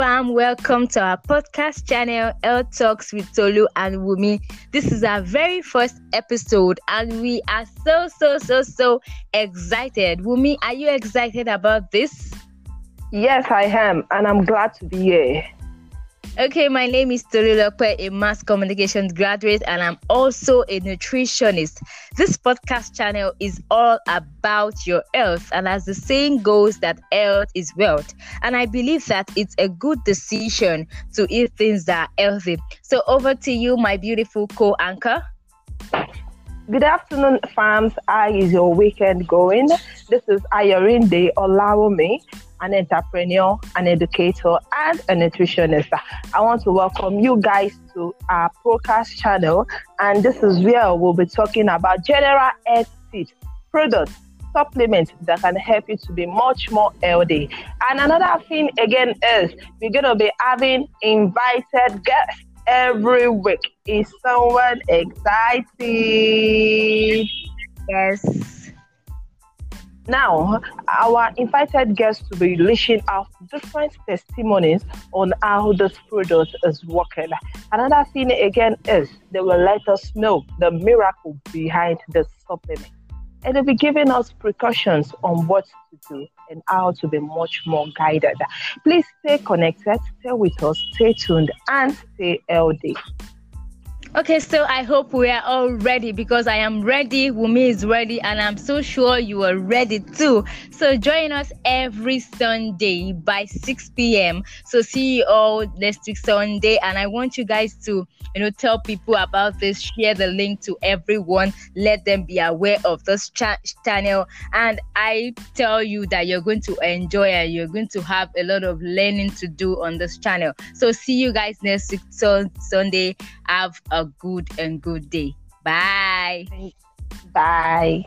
Bam, welcome to our podcast channel, L Talks with Tolu and Wumi. This is our very first episode, and we are so, so, so, so excited. Wumi, are you excited about this? Yes, I am, and I'm glad to be here. Okay, my name is Tolulope, a mass communications graduate, and I'm also a nutritionist. This podcast channel is all about your health, and as the saying goes, that health is wealth. And I believe that it's a good decision to eat things that are healthy. So, over to you, my beautiful co anchor. Good afternoon, fams. How is your weekend going? This is Ayarinde Olawumi an entrepreneur, an educator, and a nutritionist. I want to welcome you guys to our podcast channel, and this is where we'll be talking about general health tips, products, supplements that can help you to be much more healthy. And another thing again is we're gonna be having invited guests every week. Is someone excited? Yes. Now, our invited guests will be leashing out different testimonies on how this product is working. Another thing again is they will let us know the miracle behind the supplement. And they'll be giving us precautions on what to do and how to be much more guided. Please stay connected, stay with us, stay tuned, and stay healthy. Okay, so I hope we are all ready because I am ready, Wumi is ready, and I'm so sure you are ready too. So join us every Sunday by 6 p.m. So see you all next week Sunday, and I want you guys to you know tell people about this, share the link to everyone, let them be aware of this cha- channel, and I tell you that you're going to enjoy and you're going to have a lot of learning to do on this channel. So see you guys next week so- Sunday. Have a good and good day. Bye. Bye.